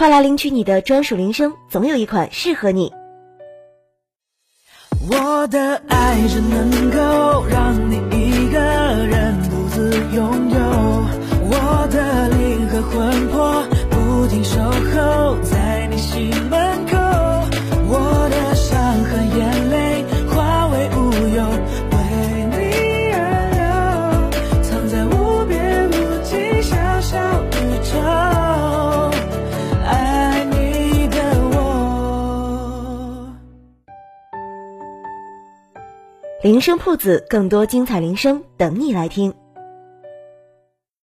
快来领取你的专属铃声，总有一款适合你。我的爱只能够让你一个人独自拥有，我的灵和魂魄铃声铺子，更多精彩铃声等你来听。